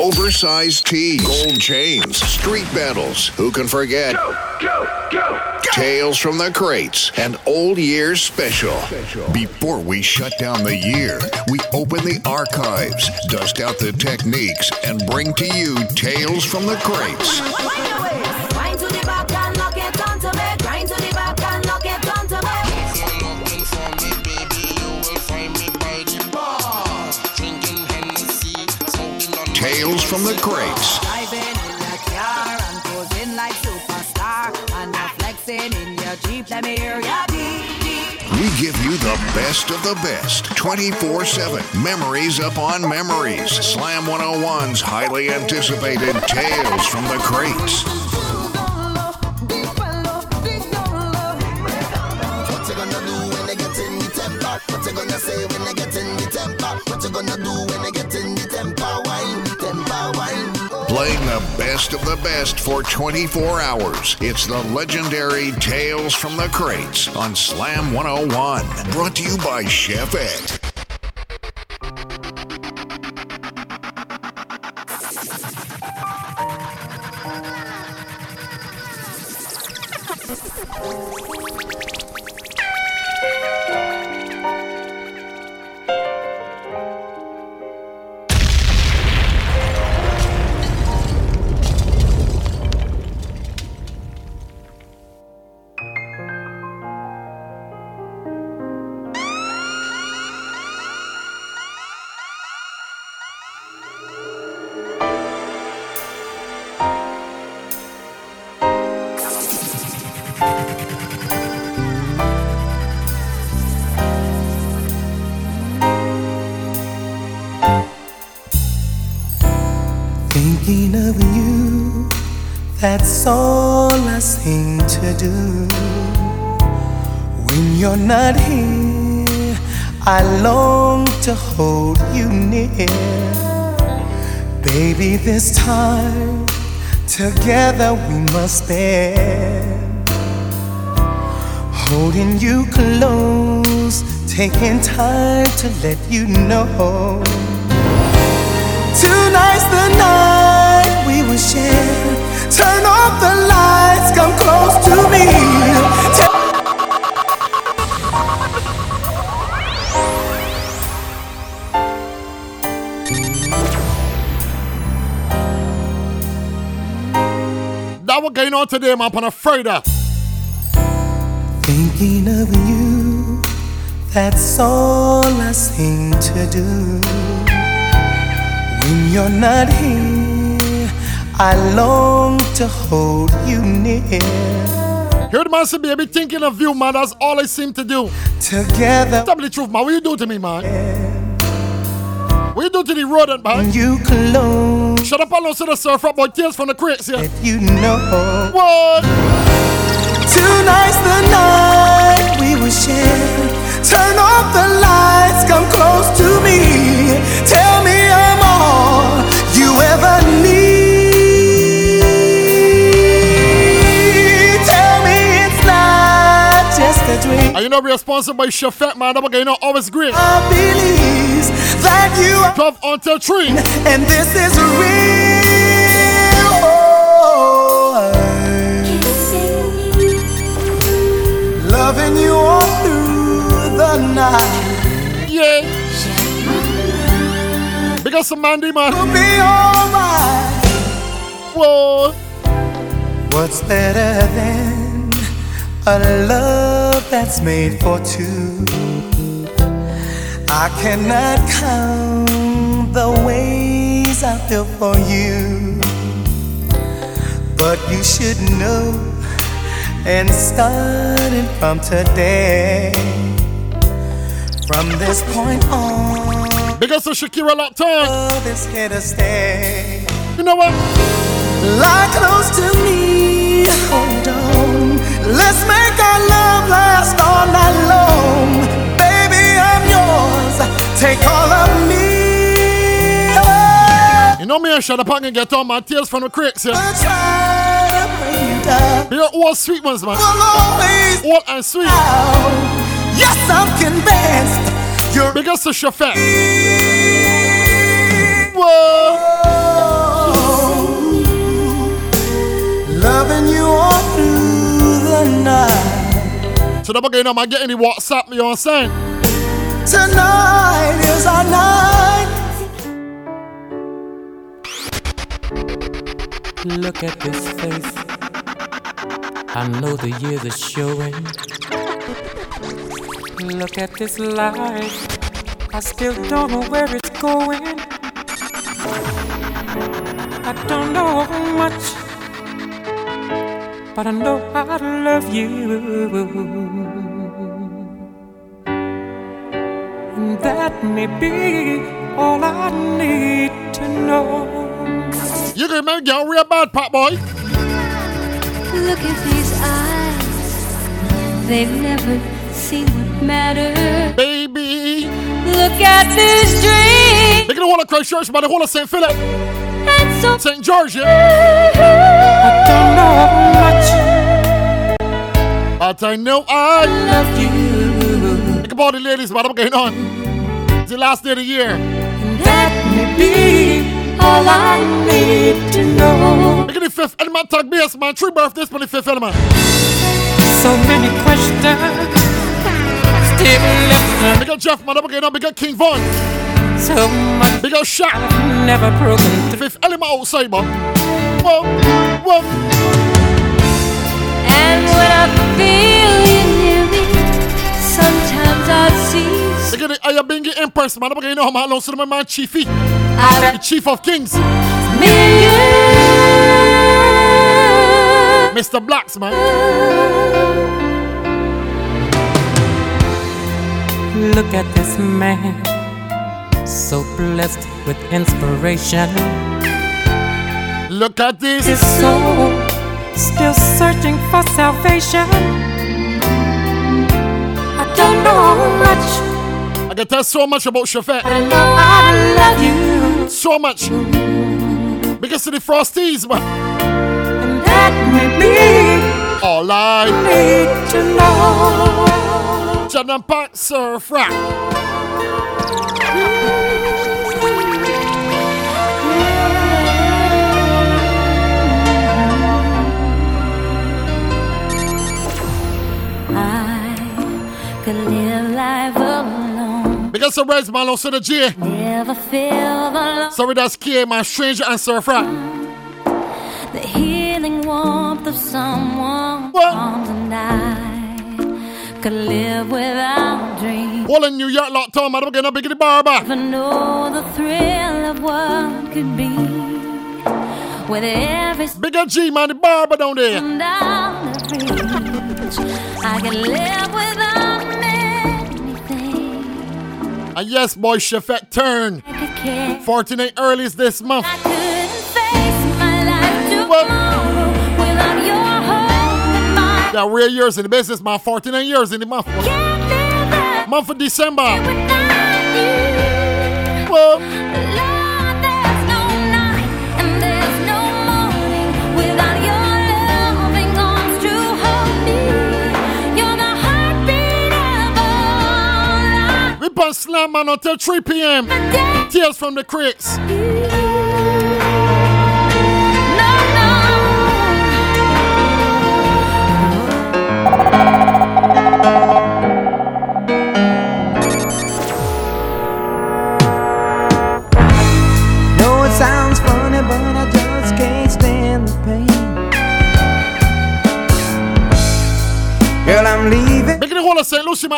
Oversized tees, gold chains, street battles. Who can forget? Go, go, go. Tales from the Crates, an old year's special. Before we shut down the year, we open the archives, dust out the techniques, and bring to you Tales from the Crates. Hear ya beep beep. We give you the best of the best 24 7. Memories upon memories. Slam 101's highly anticipated Tales from the Crates. What you gonna do when they get Playing the best of the best for 24 hours. It's the legendary Tales from the Crates on Slam 101. Brought to you by Chefette. All I seem to do. When you're not here, I long to hold you near. Baby, this time together we must spend. Holding you close, taking time to let you know. Tonight's the night we will share. Turn off the lights, come close to me. That what going on today, man, on a Friday. Thinking of you, that's all I seem to do. When you're not here, I long to hold you near. Hear the man say, baby, thinking of you, man. That's all I seem to do. Together, Tell me the truth, man. What you do to me, man? What you do to the rodent, man? when you close, Shut up and listen to the surf up boy tears from the crates here. let you know. What? Tonight's the night we will share. Turn off the lights, come close to me. Tell me I'm And you know we're sponsored by Chefette, man. That going on always great. I believe that you are, 12 until 3. and this is real. Oh, loving you all through the night. Yeah. Because some Mandy, man. Will be alright. Whoa. What's better than a love that's made for two? I cannot count the ways I feel for you, but you should know. And starting from today, from this point on, Because of Shakira locked on. love is here to stay. You know what? Lie close to me. Let's make our love last all night long. Baby, I'm yours. Take all of me. You know me and Shut Up and get on my tears from the crates here. I'll try to bring you down. They're all sweet ones, man. All and sweet. down. Yes, I'm convinced you're Because of Chefette. Whoa. So the again, I'm getting the WhatsApp, you know what I'm saying? Tonight is our night. Look at this face. I know the years are showing. Look at this life. I still don't know where it's going. I don't know much, but I know I love you. And that may be all I need to know. You can remember get real bad, pop boy. Look at these eyes. They've never seen what matters. Baby. Look at this dream. Look at the whole of Christ Church, man. The whole of St. Philip. So St. George. I don't know much. But I know I Love you. Think about the ladies, man. I'm going on. It's the last day of the year. And that may be all I need to know. Look at the fifth element tag base, man. Three birthdays for the fifth element. So many questions still left. Big up Jeff, man. I'm going on. Big up King Von. So much Big up Shaq. never broken. The fifth element outside, man. Whoa, whoa. And when I feel you near me, sometimes I see Look at the Ayabingi Empress, man. I'm going on. Man, also my man Chiefy. I The Chief of Kings. me and you. Mr. Blacks, man. Look at this man, so blessed with inspiration. Look at this. His soul still searching for salvation. I don't know much, I can tell so much about Chefette. I know I love you, So much. Because of the Frosties, man. and that may be All I need to know. And Surf Rap. I could live life alone, Because of Reds, man, also the J. never feel the Sorry, that's K, my Stranger and Surf Rap. the healing warmth of someone What? I could live without dreams. All in New York, locked on, man. I'm getting a big in the barber. Never know the thrill of what could be with every Bigger G, man. The barber down there. down the reach. I can live without anything. And yes, boy, Chefette turn. I could care. 49 earlies this month. I couldn't face my life tomorrow without your That real years in the business, man. 49 years in the month. Month of December. without you. Whoa. Lord, there's no night and there's no morning without your loving arms to hold me. You're the heartbeat We put slam man until 3 p.m. Tears from the critics.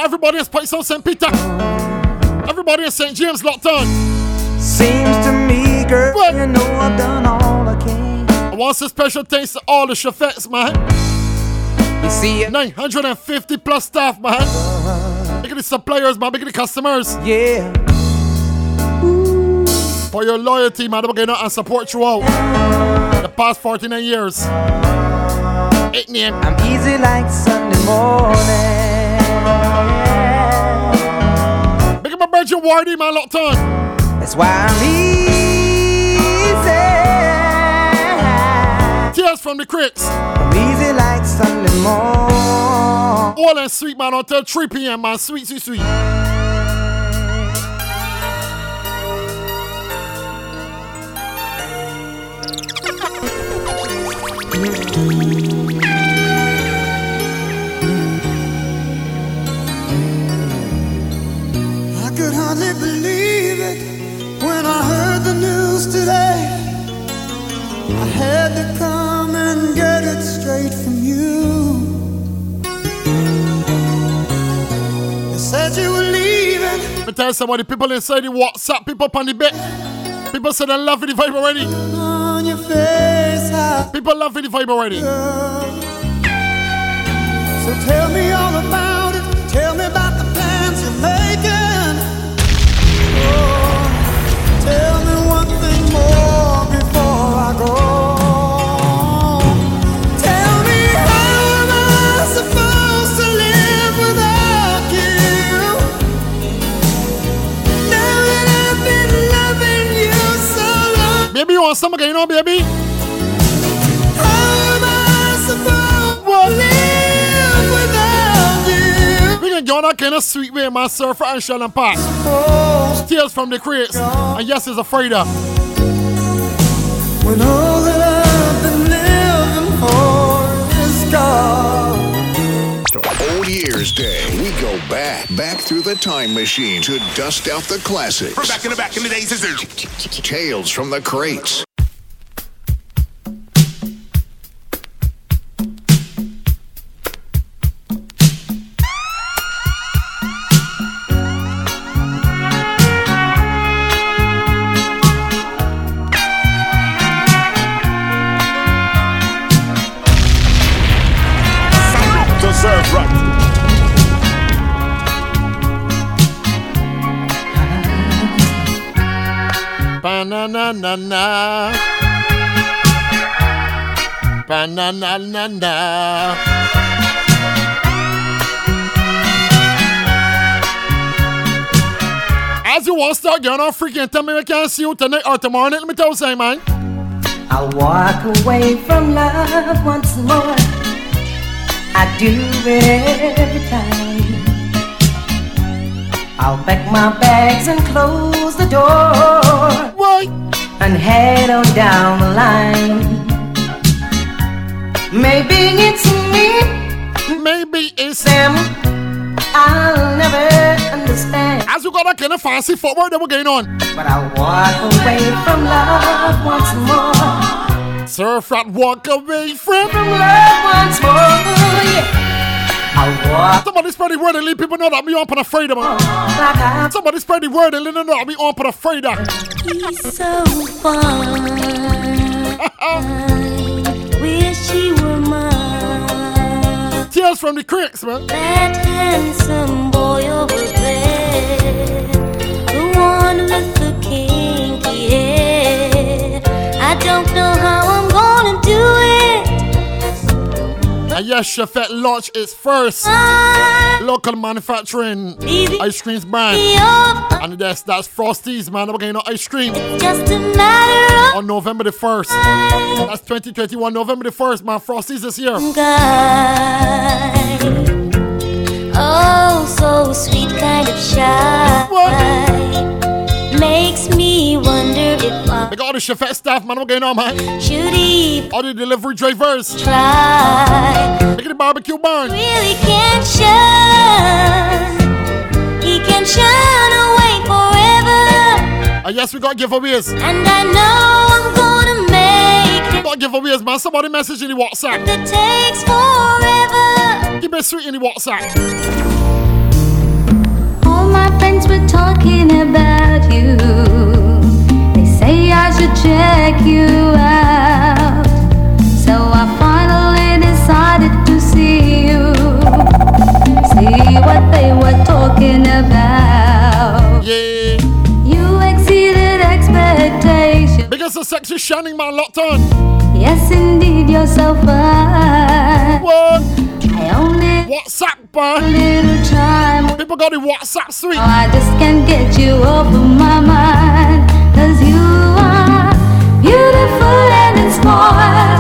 Everybody in on St. Peter. Everybody in St. James locked on. Seems to me, girl, What? you know I've done all I can. I want some special thanks to all the Chefettes, man. You see, it? 950 plus staff, man. Uh-huh. Look at the suppliers, man. Look at the customers. yeah. For your loyalty, man. We're and support throughout the past 49 years. Eight name. I'm easy like Sunday morning. Big up my Virgin Wardy, man. Locked on. That's why I'm easy. Tears from the critics. Sunday morning. All that sweet man until 3 p.m. man, sweet, sweet, sweet. I could hardly believe it when I heard the news today. I had to come. Tell somebody, people inside the WhatsApp, people on the bed. People say they love the vibe already. face, People love the vibe already. So tell me supposed to live without you? We can go on that kind of sweet way, my surfer and pass. Oh, Tears from the crates. And yes, it's a Friday. Back, through the time machine to dust out the classics. We're back in the back in the days? Tales from the crates. Ba-na-na-na-na. Ba-na-na-na-na. As you to start getting on freaking tell me we can't see you tonight or tomorrow night, let me tell you something, man. I'll walk away from love once more. I do it every time. I'll pack my bags and close the door Why? And head on down the line. Maybe it's me, Maybe it's them. I'll never understand. as you got that kind of fancy footwork that we're going on. But I'll walk away from love once more. Surf that walk away from. From love once more. Yeah. I'll walk Somebody spread the word and let people know that me on for the Friday, man. I Somebody spread the word and let them know that me on for the Friday. He's so fine. Wish he were mine. Tears from the cricks, man. That handsome boy over there. The one with the kinky hair. I don't know And yes, Chefette launched its first local manufacturing ice creams brand. And that's that's Frosties, man. We're getting ice cream Just a matter on November the 1st. of That's 2021, November the 1st, man. Frosties this year. guy. Oh, so sweet, kind of shy. Makes They got all the Chefette staff, man. We're getting on, man. should even All the delivery drivers. try. Look at the barbecue barn. Really can't shine. He can shine away forever. And yes, we got giveaways. And I know I'm gonna make it. Got giveaways, man. Somebody message in the WhatsApp. It takes forever. Keep it sweet in the WhatsApp. All my friends were talking about you. They say I should check you out. So I finally decided to see you. See what they were talking about. Yeah. You exceeded expectations. Because the sexy shining man locked on. Yes, indeed, you're so fine. What? I only WhatsApp, a man. little time. People got the WhatsApp sweet. I just can't get you off of my mind. Beautiful and it's I've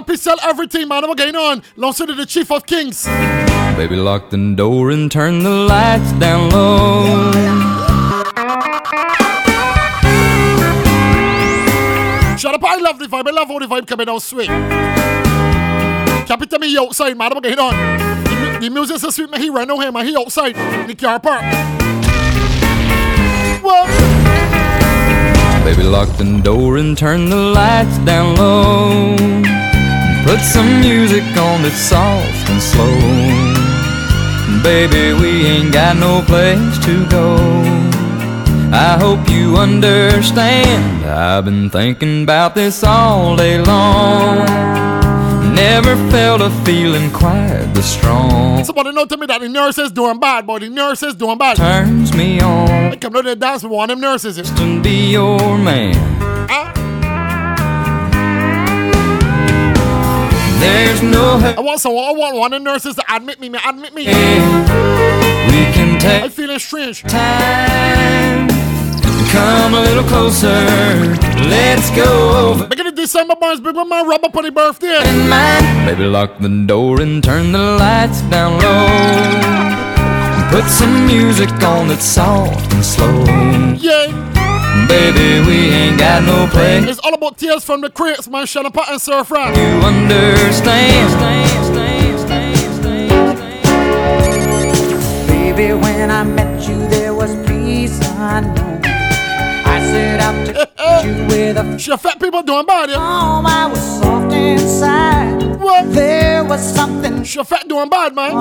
Cappy sell everything, man. What's going on? Long to the chief of kings. Baby, lock the door and turn the lights down low. Shut up, I love the vibe. I love how the vibe coming out sweet. Cappy tell me outside, man. What's going on? The, mu- the music's so sweet, man. He run out here, man. He outside in the car park. What? Baby, lock the door and turn the lights down low. Put some music on that's soft and slow. Baby, we ain't got no place to go. I hope you understand. I've been thinking about this all day long. Never felt a feeling quite this strong. Somebody know to me that the nurses doing bad, boy. The nurses doing bad. Turns me on I come to the dance with one of them nurses. here. to be your man. There's no I want someone, I want one of the nurses to admit me, man. Admit me. we can I'm take feeling strange. time. Come a little closer. Let's go over at the December bars, big one man rub up on birthday. in mine. Baby, lock the door and turn the lights down low. Put some music on that's soft and slow. Yeah, Baby, we ain't got no place. it's all about tears from the crates, man. Shannon Pot and Surf Rap. You understand? Baby, when I met you, there was peace unknown. I set out to get you with a Chefette people doing bad, yeah. home. I was soft inside. What? There was something Chefette doing bad, man.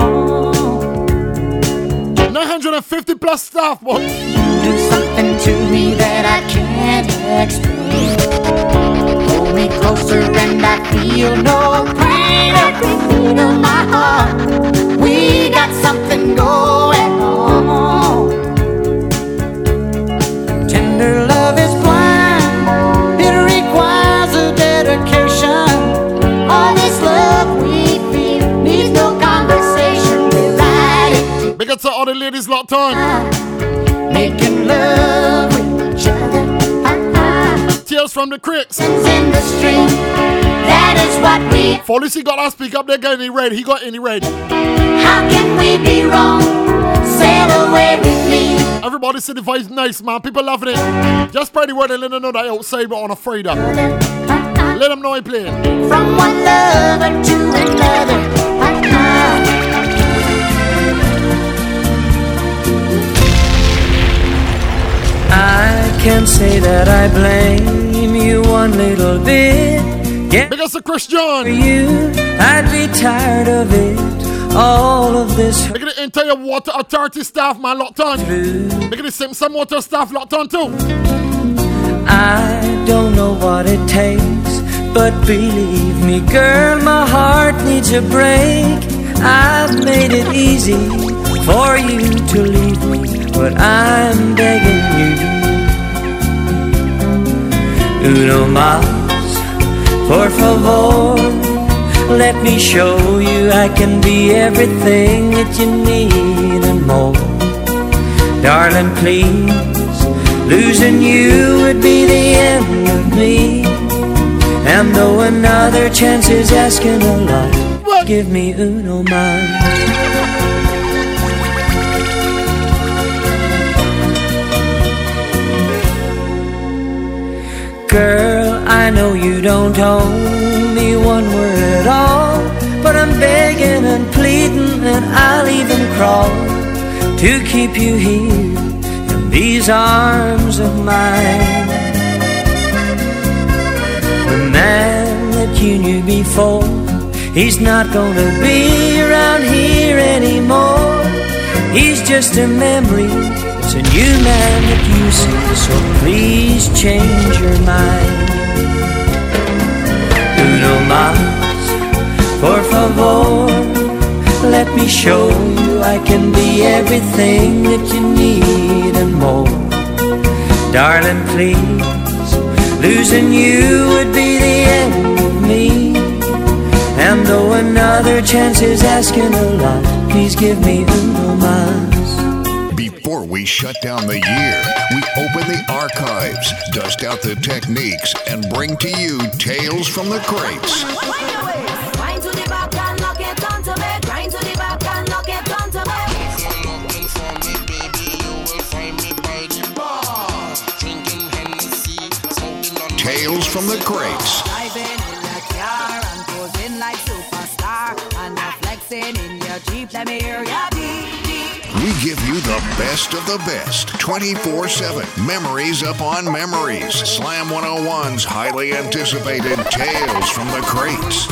950 plus staff, boy. do something to me that I can't explain. Pull me closer and I feel no pain at the beat of my heart. We got something going on. Tender love is blind. It requires a dedication. All this love we feel needs no conversation. We're riding Big up to all the ladies locked on. From the crates. ah. in the stream. That is what we. Policy got to speak up. They got any red. He got any red. How can we be wrong? Sail away with me. Everybody say the vibe's nice, man. People loving it. Just spread the word and let them know that outside, but on a Friday. Ah, Let them know I play. From one lover to another. I can say that I blame you one little bit. Get Big up to Chris John. for you, I'd be tired of it. All of this Big up the entire water authority staff, man, locked on. Big up the Simpson Water staff locked on too. I don't know what it takes, but believe me, girl, my heart needs a break. I've made it easy for you to leave me, but I'm begging you. Uno más, por favor, let me show you I can be everything that you need and more. Darling, please, losing you would be the end of me. And though another chance is asking a lot, give me uno más. Girl, I know you don't owe me one word at all, but I'm begging and pleading, and I'll even crawl to keep you here in these arms of mine. The man that you knew before, he's not gonna be around here anymore. He's just a memory. A new man that you see, so please change your mind. Uno más, por favor, let me show you I can be everything that you need and more. Darling, please, losing you would be the end of me. And though another chance is asking a lot, please give me uno más. We shut down the year, we open the archives, dust out the techniques, and bring to you tales from the crates. Tales from the crates. Jeep. Let me hear ya. We give you the best of the best 24 7. Memories upon memories. Slam 101's highly anticipated Tales from the Crates.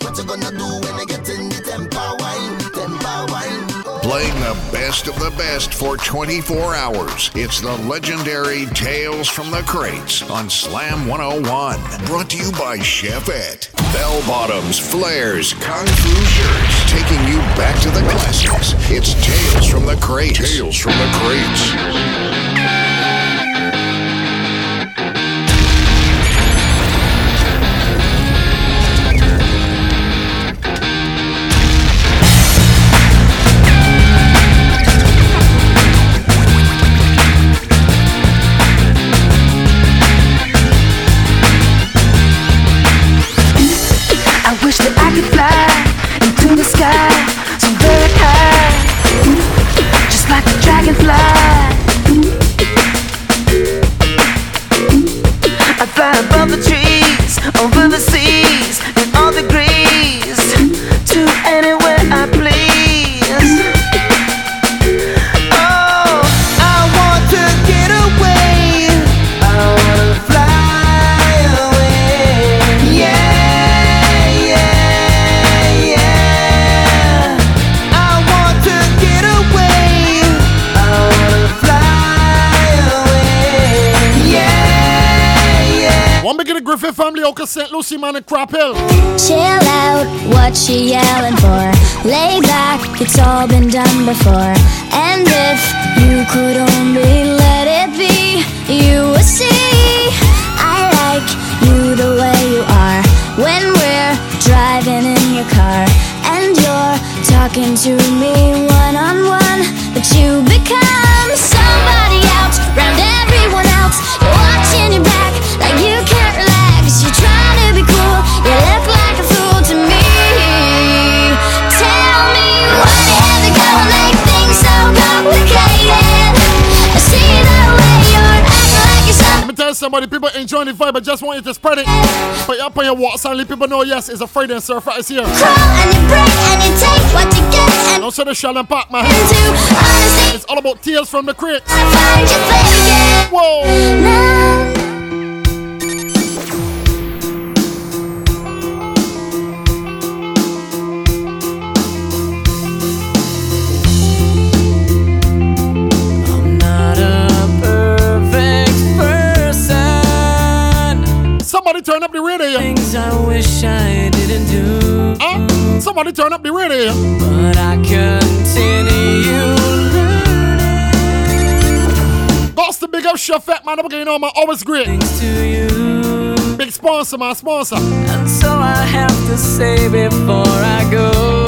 What you gonna do best of the best for 24 hours. It's the legendary Tales from the Crates on Slam 101. Brought to you by Chefette. Bell bottoms, flares, kung fu shirts. Taking you back to the classics. It's Tales from the Crates. Tales from the Crates. The family, Oka St. Lucy, man, and Crab Hill. Chill out, what you yelling for? Lay back, it's all been done before. And if you could only let it be, you would see. I like you the way you are when we're driving in your car. And you're talking to me one on one, but you become somebody else, round everyone else. You're watching your back like you can't tell somebody, people enjoying the vibe, I just want you to spread it. Put it up on your WhatsApp, let people know, yes, it's a Friday and Surf Fridays here. and you break and you take what you get and Don't the shell and pack, man. It's all about tears from the crates. I find you faking. Whoa. Somebody turn up the radio. Things I wish I didn't do. Huh? Somebody turn up the radio. But I continue That's the big up Chefette, man. I'm getting on my always great. to you. Big sponsor, my sponsor. And so I have to say before I go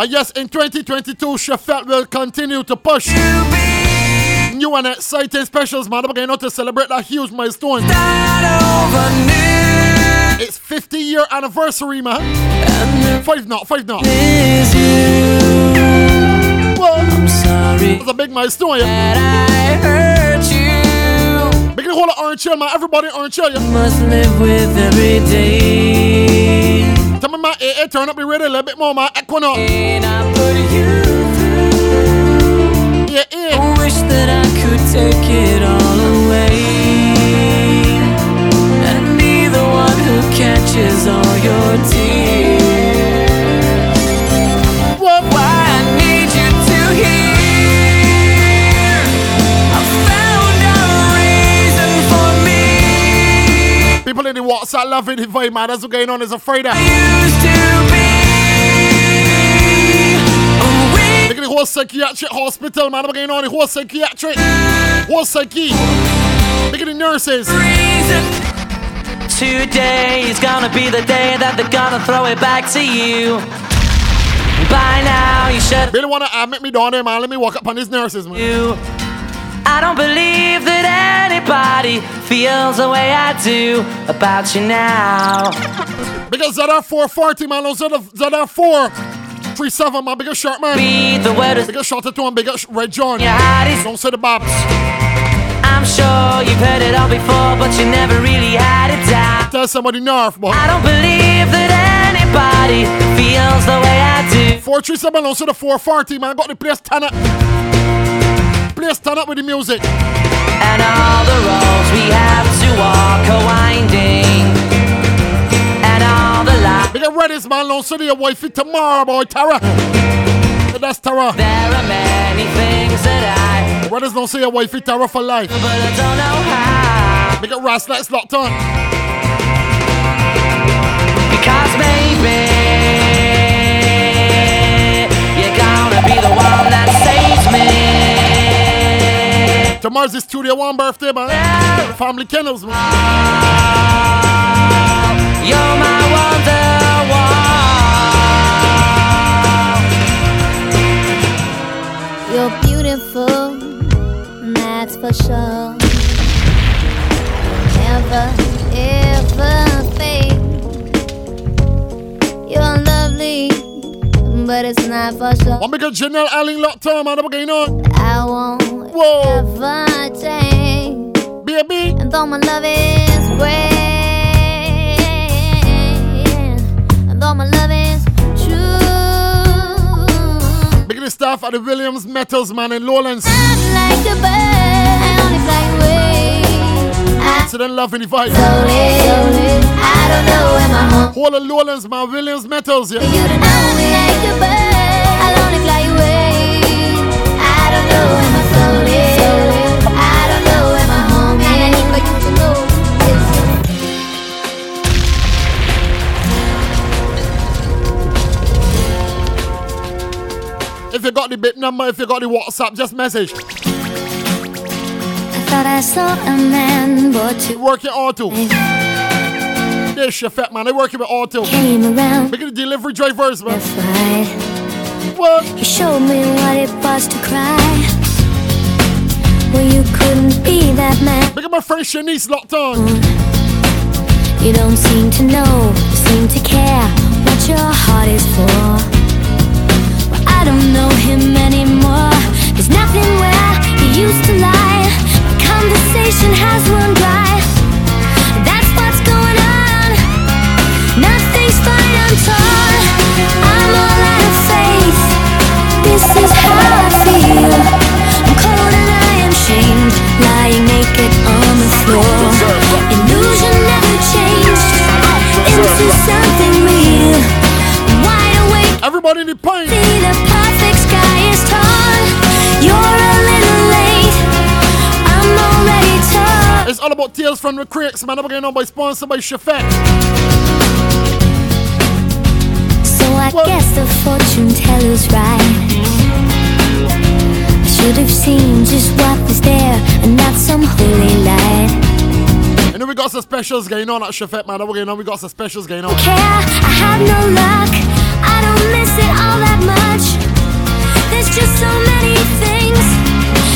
me Uh, yes, in 2022, Chefette will continue to push new and exciting specials, man. Getting out to celebrate that huge milestone. It's 50 year anniversary, man. Five not, five not. Well, I'm sorry it's a big milestone, yeah. that I hurt you. Big the whole of Orange Hill, man. Everybody Orange Hill, yeah. Must live with every day. Tell me, eh, eh, turn up the radio a little bit more, man. Equinox. And I put you through. Yeah, yeah. I wish that I could take it all away and be the one who catches all your tears. People in the WhatsApp loving the vibe, man. That's what's going on. It's a Friday. Used to be. whole psychiatric hospital, man. I'm going on the whole psychiatric, whole psyche. Look at the nurses. Today is gonna be the day that they're gonna throw it back to you. By now, you should. Really wanna uh, make me down there, man. Let me walk up on these nurses, man. You. I don't believe feels the way I do about you now. Because ZR 440, man. No, ZR, ZR 437, man. Bigger shirt, man. Be the word is. Bigger shot to him. Bigger sh- Red John. Heart. Don't say the babs. I'm sure you've heard it all before, but you never really had it down. Tell somebody nerf, boy. I don't believe that anybody feels the way I do. 437, also the 440, man. Got the place turn up. Place turn up with the music. And all the roads we have to walk are winding. And all the lights. Big Redis, man. Also the wifey tomorrow, boy. Tara. That's Tara. There are many things that I. Redis don't say your wifey Tara for life. But I don't know how. Big Ras, let's locked on. Tomorrow's the Studio One birthday, man. Family kennels, man. You're my wonder You're beautiful, that's for sure. Never, but it's not for sure. One big Janelle Allen locked on, man. What's going on? I won't Whoa. ever change. Baby. And though my love is great, and though my love is true, Big the staff at the Williams Metals, man, in Lowlands. I'm like a bird. I only fly away. I So love in the vibe. I don't know where my home. Whole of Lowlands, man. Williams Metals, yeah. You don't know me like a bird. I'll only fly away. I don't know where my soul is. I don't know where my home is. And I need for you to know. If you got the bit number, if you got the WhatsApp, just message. I thought I saw a man, two Working auto. This your fat man. They working with auto. came around. Big the delivery drivers, man. What? You showed me what it was to cry. Well, you couldn't be that man. Big up my friend Shanice locked on. Mm. You don't seem to know, seem to care what your heart is for. Well, I don't know him anymore. There's nothing where he used to lie. Conversation has run dry. That's what's going on. Nothing's fine, I'm torn. I'm all out of faith. This is how I feel. I'm cold and I am shamed, lying naked on the floor. Illusion never changed into something real. Wide awake, Everybody in the pint. About Tales from the Crates, man. I'm getting on by sponsored by Chefette. So I guess the fortune teller's right. I should have seen just what was there and not some holy light. You know we got some specials going on at Chefette, man. I'm getting on. We got some specials going on. care. I have no luck. I don't miss it all that much. There's just so many things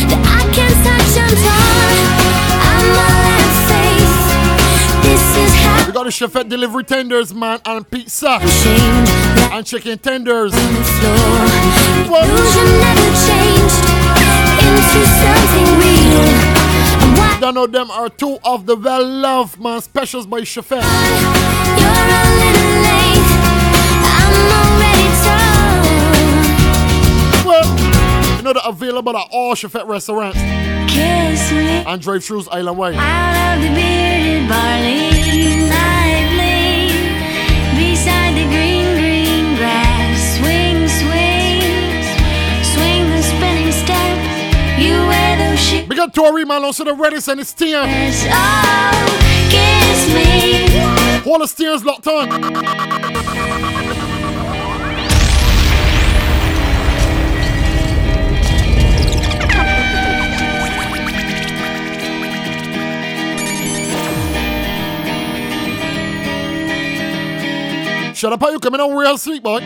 that I can't touch. I'm torn. I'm We got the Chefette delivery tenders, man, and pizza. And chicken tenders. why Don't know them are two of the well loved man specials by Chefette. Know they're available at all Chefette restaurants and drive throughs Island Way. Out of the bearded barley, lively, beside the green, green grass. Swing, swing, swing the spinning step. You wear those shoes. Big up Tory, man. Also the Redis and the steer. Oh, kiss me. All the steers locked on. Shut up, how you coming on real sweet, boy?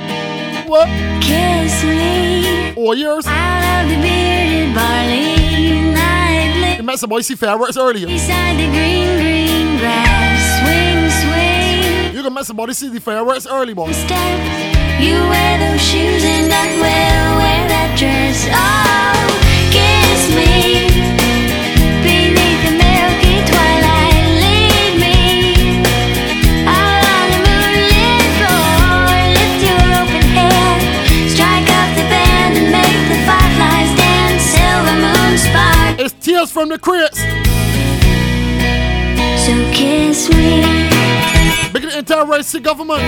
What? Kiss me. Four years? Out of the bearded barley nightly. You met some boy see fireworks earlier. Beside the green, green grass. Swing, swing. You can met somebody see the fireworks early, boy. Step. You wear those shoes and I will wear that dress. Oh, kiss me. Spark. It's Tales from the Crates. So kiss me. Big the entire racing government.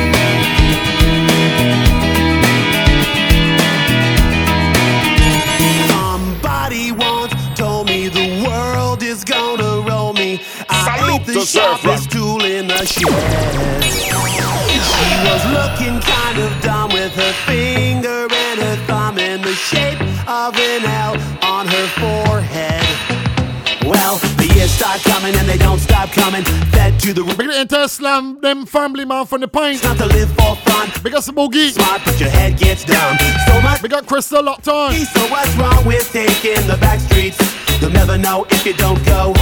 Somebody once told me the world is gonna roll me. I Salute ain't the to Surf sharpest tool in the shed. She was looking kind of dumb with her finger and her thumb in the shape of an L coming and they don't stop coming. Fed to the the entire slam them family man from the pint. not to live for fun. We got some boogie. Smart, but your head gets dumb. So much We got Crystal locked on. so what's wrong with taking the back streets? You'll never know if you don't go.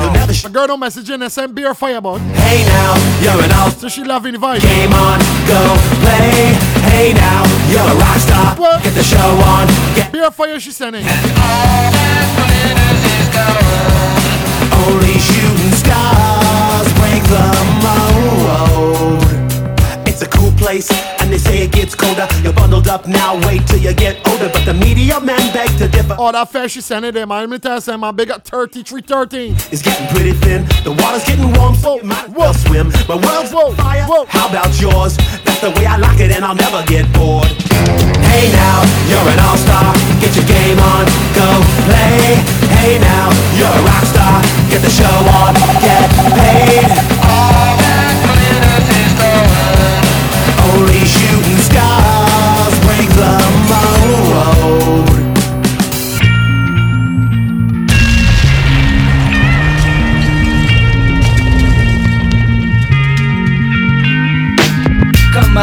You'll never sh- The girl don't message in and send beer fire, bud. Hey now, you're an all So she loving the vibe. Game on, go play. Hey now, you're a rock star. What? Get the show on. Get Beer fire she sending. only shooting stars break the mold. It's a cool place, and they say it gets colder. You're bundled up now, wait till you get older. But the media men beg to differ. Oh, that fair she man. Let me tell you something, man. Big up 3313. It's getting pretty thin. The water's getting warm, so you might well swim. My world's Whoa, fire. whoa. How about yours? That's the way I like it, and I'll never get bored. Hey now, you're an all-star. Get your game on, go play. Hey now, you're a rock star. Get the show on, get paid. All that glitters is gold. Only shooting stars break the mold.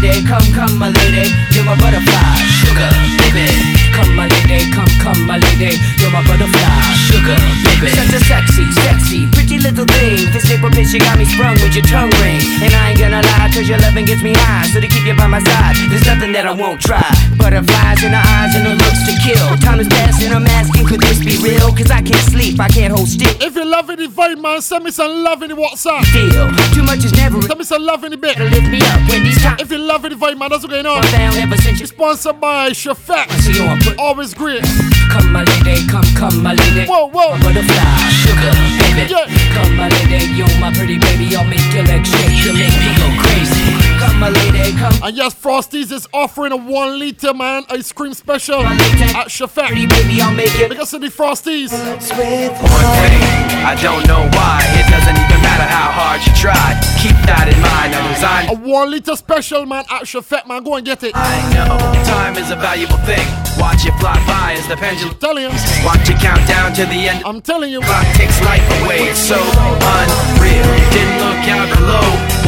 lady, come, come my lady, you're my butterfly, sugar, baby. Come my lady, come, come my lady, you're my butterfly, sugar, baby. Such a sexy, sexy, pretty little thing. This April bitch, you got me sprung with your tongue ring. And I ain't gonna lie, cause your loving gets me high. So to keep you by my side, there's nothing that I won't try. Butterflies in her eyes and her looks to kill. Time is passing, I'm asking, could this be real? Cause I can't sleep, I can't hold still. If you loving the vibe, man, send me some love in the WhatsApp. Feel too much is never Send me some love in the bit. lift me up when these times If you loving the vibe, man, that's what's going on. are down ever since you Sponsored by Chefette. See you on put Always great. Come my lady, come, come my lady. Whoa, whoa. Butterfly, sugar, baby. Yeah. Come my lady, you're my pretty baby. I'll make And yes, Frosties is offering a one liter man ice cream special My lady, at Chefette. pretty baby, I'll make it. Because of the Frosties. One thing, I don't know why. It doesn't even matter how hard you try. Keep that in mind. I'm designed. A one liter special, man, at Chefette, man. Go and get it. I know time is a valuable thing. Watch it fly by as the pendulum. telling you. Watch it count down to the end. I'm telling you. Clock takes life away. It's so unreal. Didn't look out below.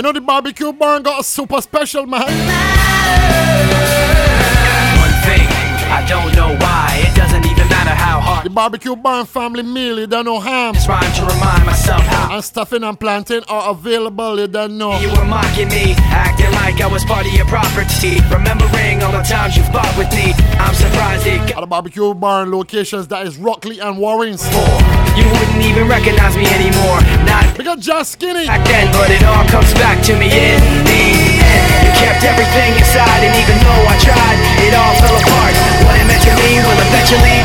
I know the barbecue barn got a super special, man. one thing, I don't know why. It doesn't even matter how hard. The barbecue barn family meal, you don't know ham. It's rhyme to remind myself how And stuffing and planting are available, you don't know. you were mocking me, acting like I was part of your property. Remembering all the times you fought with me, I'm surprised it got At the barbecue barn locations, that is Rockley and Warrens. You wouldn't even recognize me anymore. Not got Just Skinny. back then, but it all comes back to me in the end. You kept everything inside, and even though I tried, it all fell apart. What it meant to me will eventually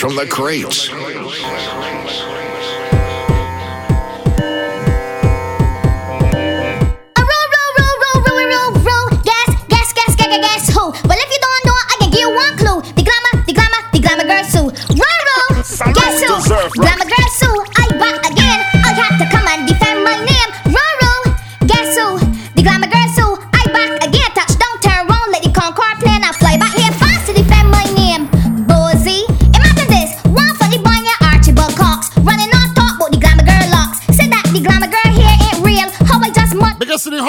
from the Crates.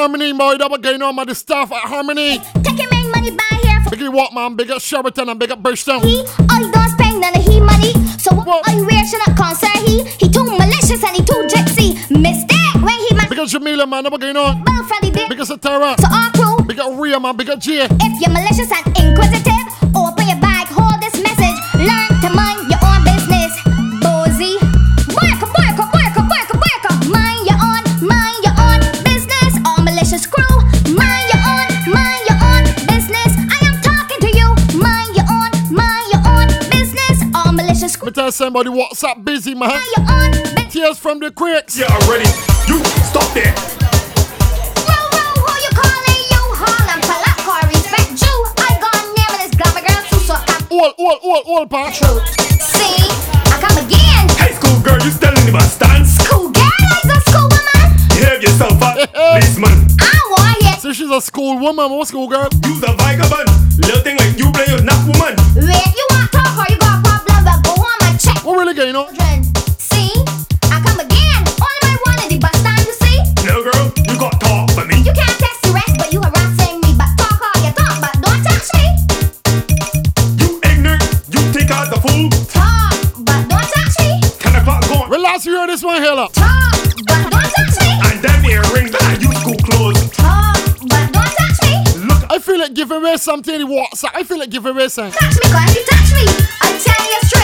Harmony, boy, that was going on with the staff at Harmony. Taking my money by here Big what, man? Big up Sheraton and big up Bridgetown. he. I don't spend none of he money. So what I wear should not concern he. He too malicious and he too gypsy. Mistake when he man. Big up Jamila, man. That was going on. Well, Freddy did. Big up Satara. So our crew. Big up Rhea, man. Big up Jay. If you're malicious and inquisitive, Me tell somebody what's up busy, man. Mind your own business. Tears from the cricks. Yeah, I already. You stop there. Row, row, who you calling? You Harlem, Palak, respect you. I gone near glamour girl too, so I'm All, all, all, all, pa. truth. See, I come again. High school girl, you still in the bus stance. School girl, I's a school woman. Behave yourself, uh, policeman. I want it. So she's a school woman. What school girl? You's a vagabond. Little thing like you play your knock woman. If you want talk or you got home. What really going on? Children, see, I come again. Only my one in the bus stand, you see. No girl, you got talk for me. You can't test the rest, but you harassing me. But talk all you talk, but don't touch me. You ignorant. You take out the fool. Talk, but don't touch me. Ten o'clock gone. Relax, you hear this one here, look. Talk, but don't touch me. And them earrings that you school clothes. Talk, but don't touch me. Look, I feel like giving away something in WhatsApp. I feel like giving away something. Touch me, cause you touch me. I tell you straight,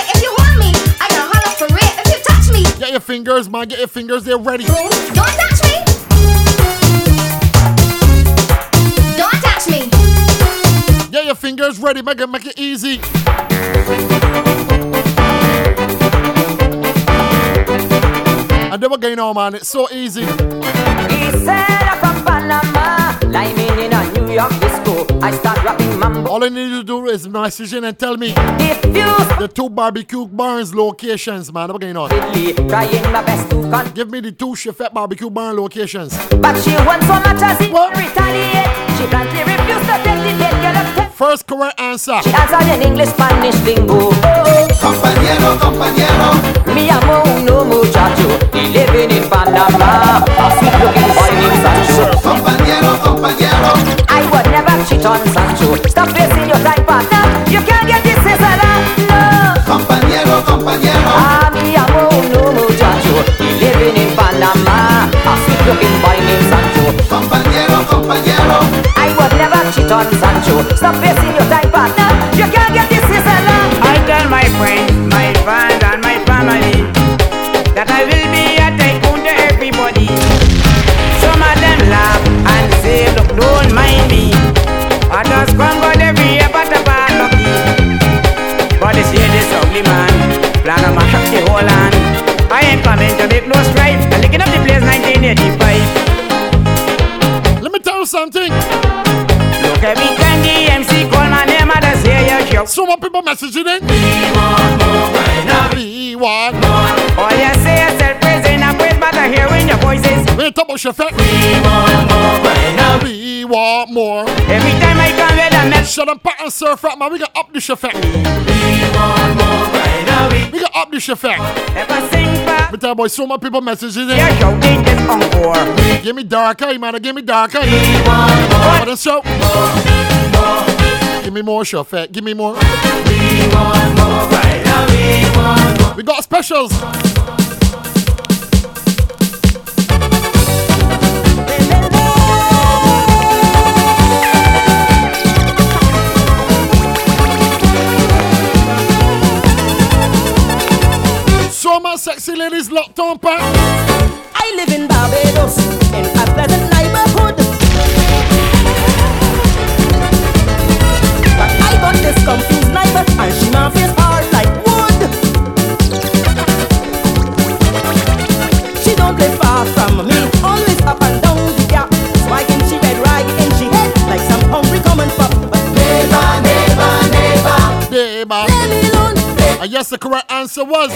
I can holler for real. If you touch me, Get your fingers, man. Get your fingers. They're ready. boom, don't touch me. Don't touch me. Get your fingers ready. Make it, make it easy. And then we're going on, man. It's so easy. He said I'm from Panama, liming in a New York disco. I start rapping mambo. All I need you to do is message in and tell me If you the two barbecue barns locations, man. What's going on? really trying my best to con, Give me the two Chefette barbecue barn locations. but she wants so much as it retaliate. She bluntly refused to take the bait, girl upset. First correct answer. She answered in English, Spanish, lingo. Oh, Compañero, compañero. me amo uno muchacho, he living in Panama. Looking boy named Sancho. Compañero, compañero. I would never cheat on Sancho. Stop wasting your time, partner. You can't get this Cesara. I tell my friends, my fans, and my family that I will be a tycoon to everybody. Some of them laugh and say, Look, don't mind me. I just come God every year, but a bad lucky. But this year, this ugly man plan to mash up the whole land. I ain't coming to make no strife. I'm licking up the place 1985. Let me tell you something. Look every time the MC call my name, I just hear you shout. So many people messaging it. We want more right now. We want more. All you say is self-praising and praise, but I hear in your voices. We talk about Chefette. We want more right now. We want more. Every time I come with a mess, Shut up, and surf rap, man. We got up the Chefette. We want more right now. We got up the Chefette. if I sing back, But tell boy, so many people messaging you're it. shouting this encore. Give me dark eye, man. Give me dark eye. Want more. But so. Give me more Chefette. Give me more. We want more right now. We want more. We got specials. Yes, the correct answer was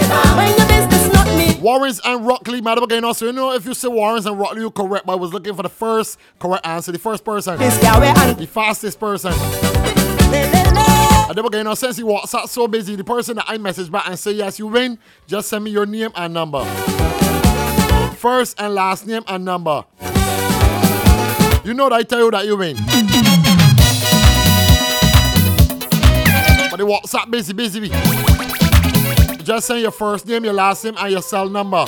Warrens and Rockley. Madam again, also, you know, if you say Warrens and Rockley, you're correct. But I was looking for the first correct answer, the first person, the fastest person. And then again, know, since you WhatsApp so busy, the person that I message back and say yes, you win, just send me your name and number. First and last name and number. You know that I tell you that you win. But the WhatsApp busy, busy. Just send your first name, your last name, and your cell number.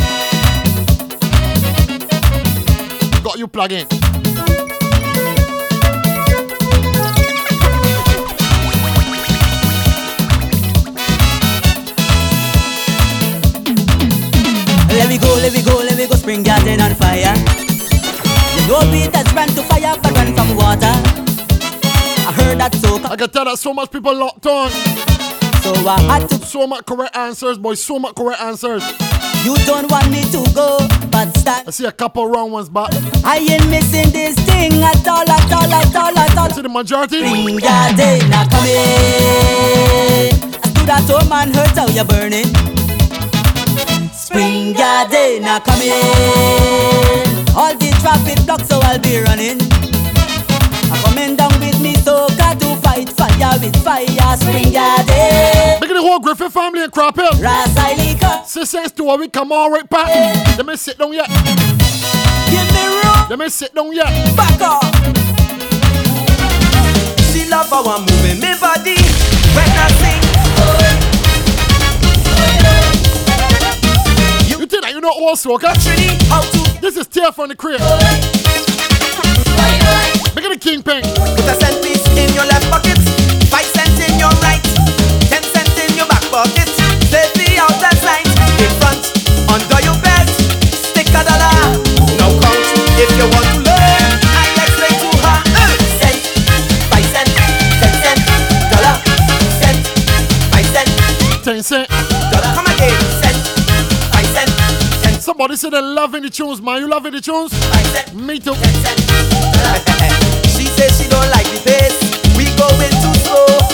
Got you plug in. Let me go, let me go, let me go, spring garden on fire. You know Peter's run to fire, but run from water. I heard that so. I can tell that so much people locked on. So I mm. had to. So much correct answers, boy. So much correct answers. You don't want me to go, but start. I see a couple wrong ones, but I ain't missing this thing at all, at all, at all, at all. See the majority. Spring garden, now come in. I stood at home and heard how you're burning. Spring garden, now come in. All the traffic blocks, so I'll be running. I'm coming down fire with fire. Spring garden. Look at the whole Griffin family in Crop. Rasailika. Since to a we come all right back. Let me sit down yet. Give me room. Let me sit down yet. Back off. She love how I'm moving me body when I sing. You think that you know also, okay? This is Tear from the crib. Look at the kingpin. Put a cent piece in your left pocket, Somebody said they're loving the tunes, man. You loving the tunes? Me too. She says she don't like the pace. We going too slow.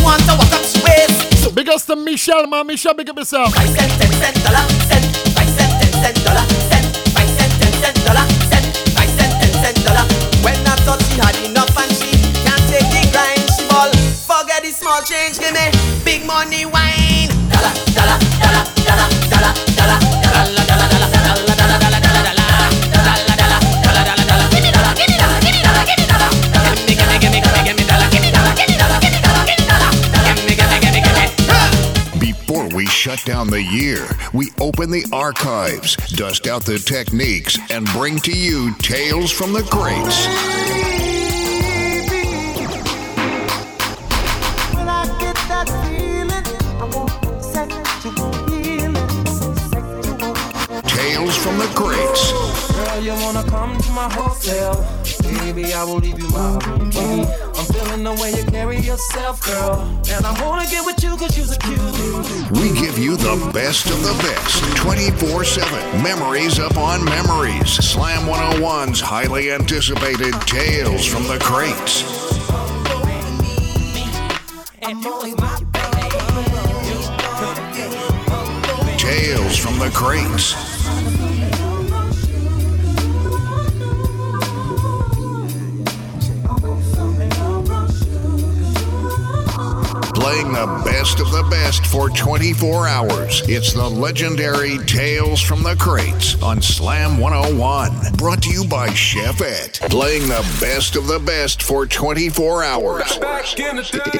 She wants to walk up waist. So big to Michelle, man. Michelle, big up yourself. Five cent, ten cent, dollar, cent, five cent, ten cent, dollar, cent, five cent, ten cent, dollar, cent, five cent, ten cent, dollar. When I thought she had enough and she can't take the grind, she ball. Forget the small change, give me big money wine. Shut down the year, we open the archives, dust out the techniques, and bring to you tales from the crates. When I get that feeling, I want sexual healing. Tales from the crates. Girl, you wanna come to my hotel? Baby, I will leave you my key. I'm feeling the way you carry yourself, girl. And I wanna get with you cause you're a. We give you the best of the best 24 7. Memories upon memories. Slam 101's highly anticipated Tales from the Crates. Tales from the Crates. Playing the best of the best for 24 hours. It's the legendary Tales from the Crates on Slam 101. Brought to you by Chefette. Playing the best of the best for 24 hours.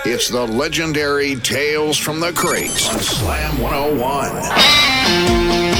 It's the legendary Tales from the Crates on Slam 101.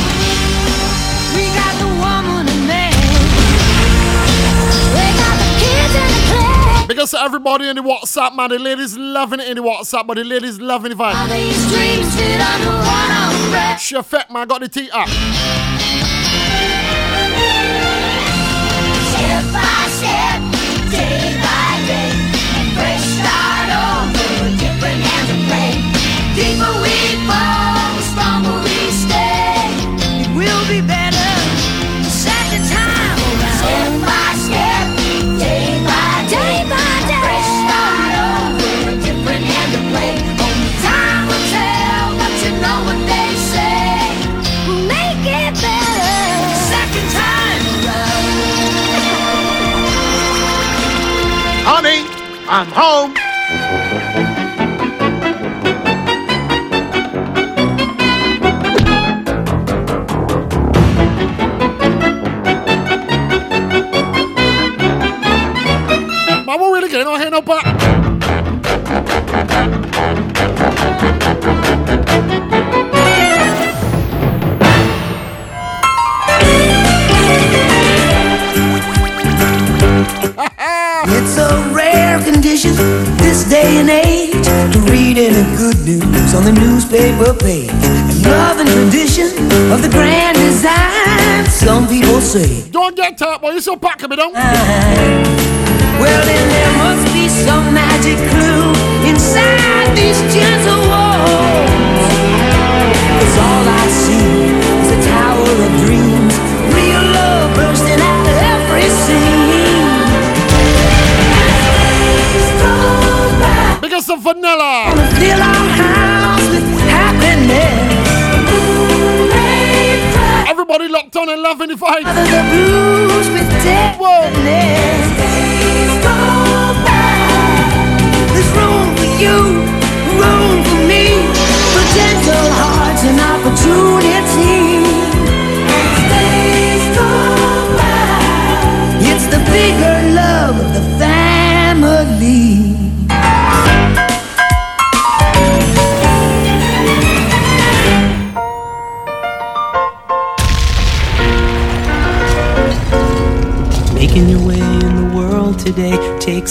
Because everybody in the WhatsApp, man, the ladies loving it in the WhatsApp, but the ladies loving the vibe. These dreams under one umbrella. Chefette, man, got the tea up. I'm home. And love and tradition of the grand design, some people say. Don't get top, boy. You so pack me down. Well, then there must be some magic clue inside these gentle walls. Cause all I see on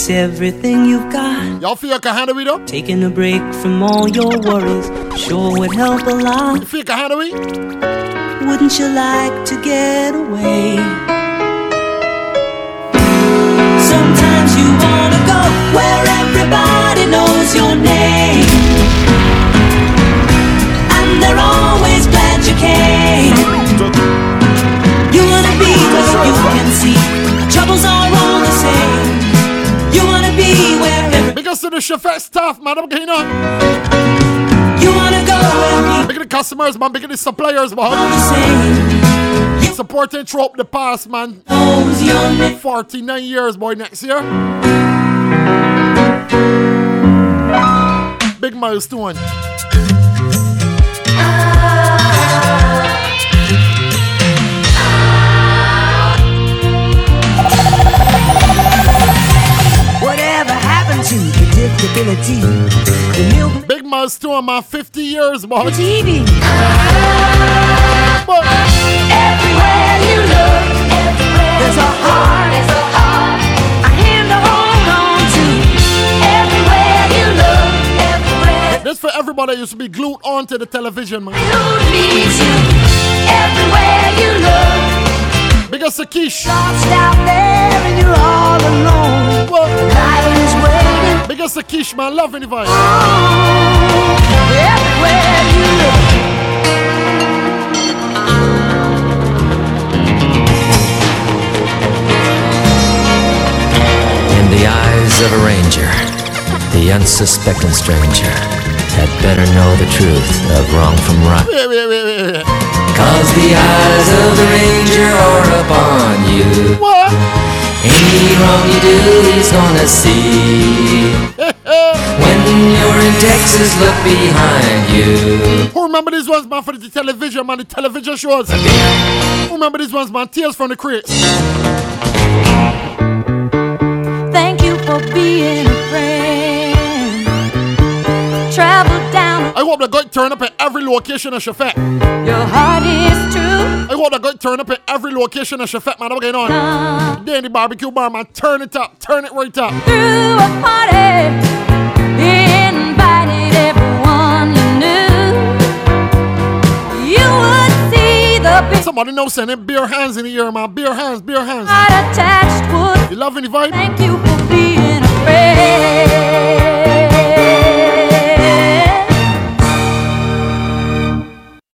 takes everything you've got. Y'all feel like a hand up? Taking a break from all your worries sure would help a lot. You feel like a hand Wouldn't you like to get away? Sometimes you wanna go where everybody knows your name. And they're always glad you came. You wanna be where you can see troubles are all the same. Where Because of the Chefette staff, man. I'm getting on. You wanna go Big the customers, man. Big the suppliers, man. Supporting throughout the past, man. 49 years, boy, next year. Big milestone. Whatever happened to predictability? The milk Big milestone, man. 50 years, boy. TV. Everywhere you look, there's a heart, there's a heart, a hand to hold on to. Everywhere you look, everywhere This for everybody that used to be glued onto the television, man. needs you. Everywhere you look, Big as Sakish. lost out there and you're all alone. Light is waiting Big as Sakish, man. Loving the vibe. Oh, everywhere you look. In the eyes of a ranger, the unsuspecting stranger had better know the truth of wrong from right. Cause the eyes of the ranger are upon you. What? Any wrong you do, he's gonna see. when you're in Texas, look behind you. Who remember these ones, man, for the television, man, the television shows? Who remember these ones, man? Tales from the Crates. Thank you for being a friend. I hope they got turn up at every location in Chefette. Your heart is true. I hope they got turn up at every location in Chefette, man. What's going on? Danny Barbecue Bar, man. Turn it up. Turn it right up. Through a party, invited everyone you knew. You would see the big Somebody know sending beer hands in the ear, man. Beer hands, beer hands. attached would You loving the vibe? thank you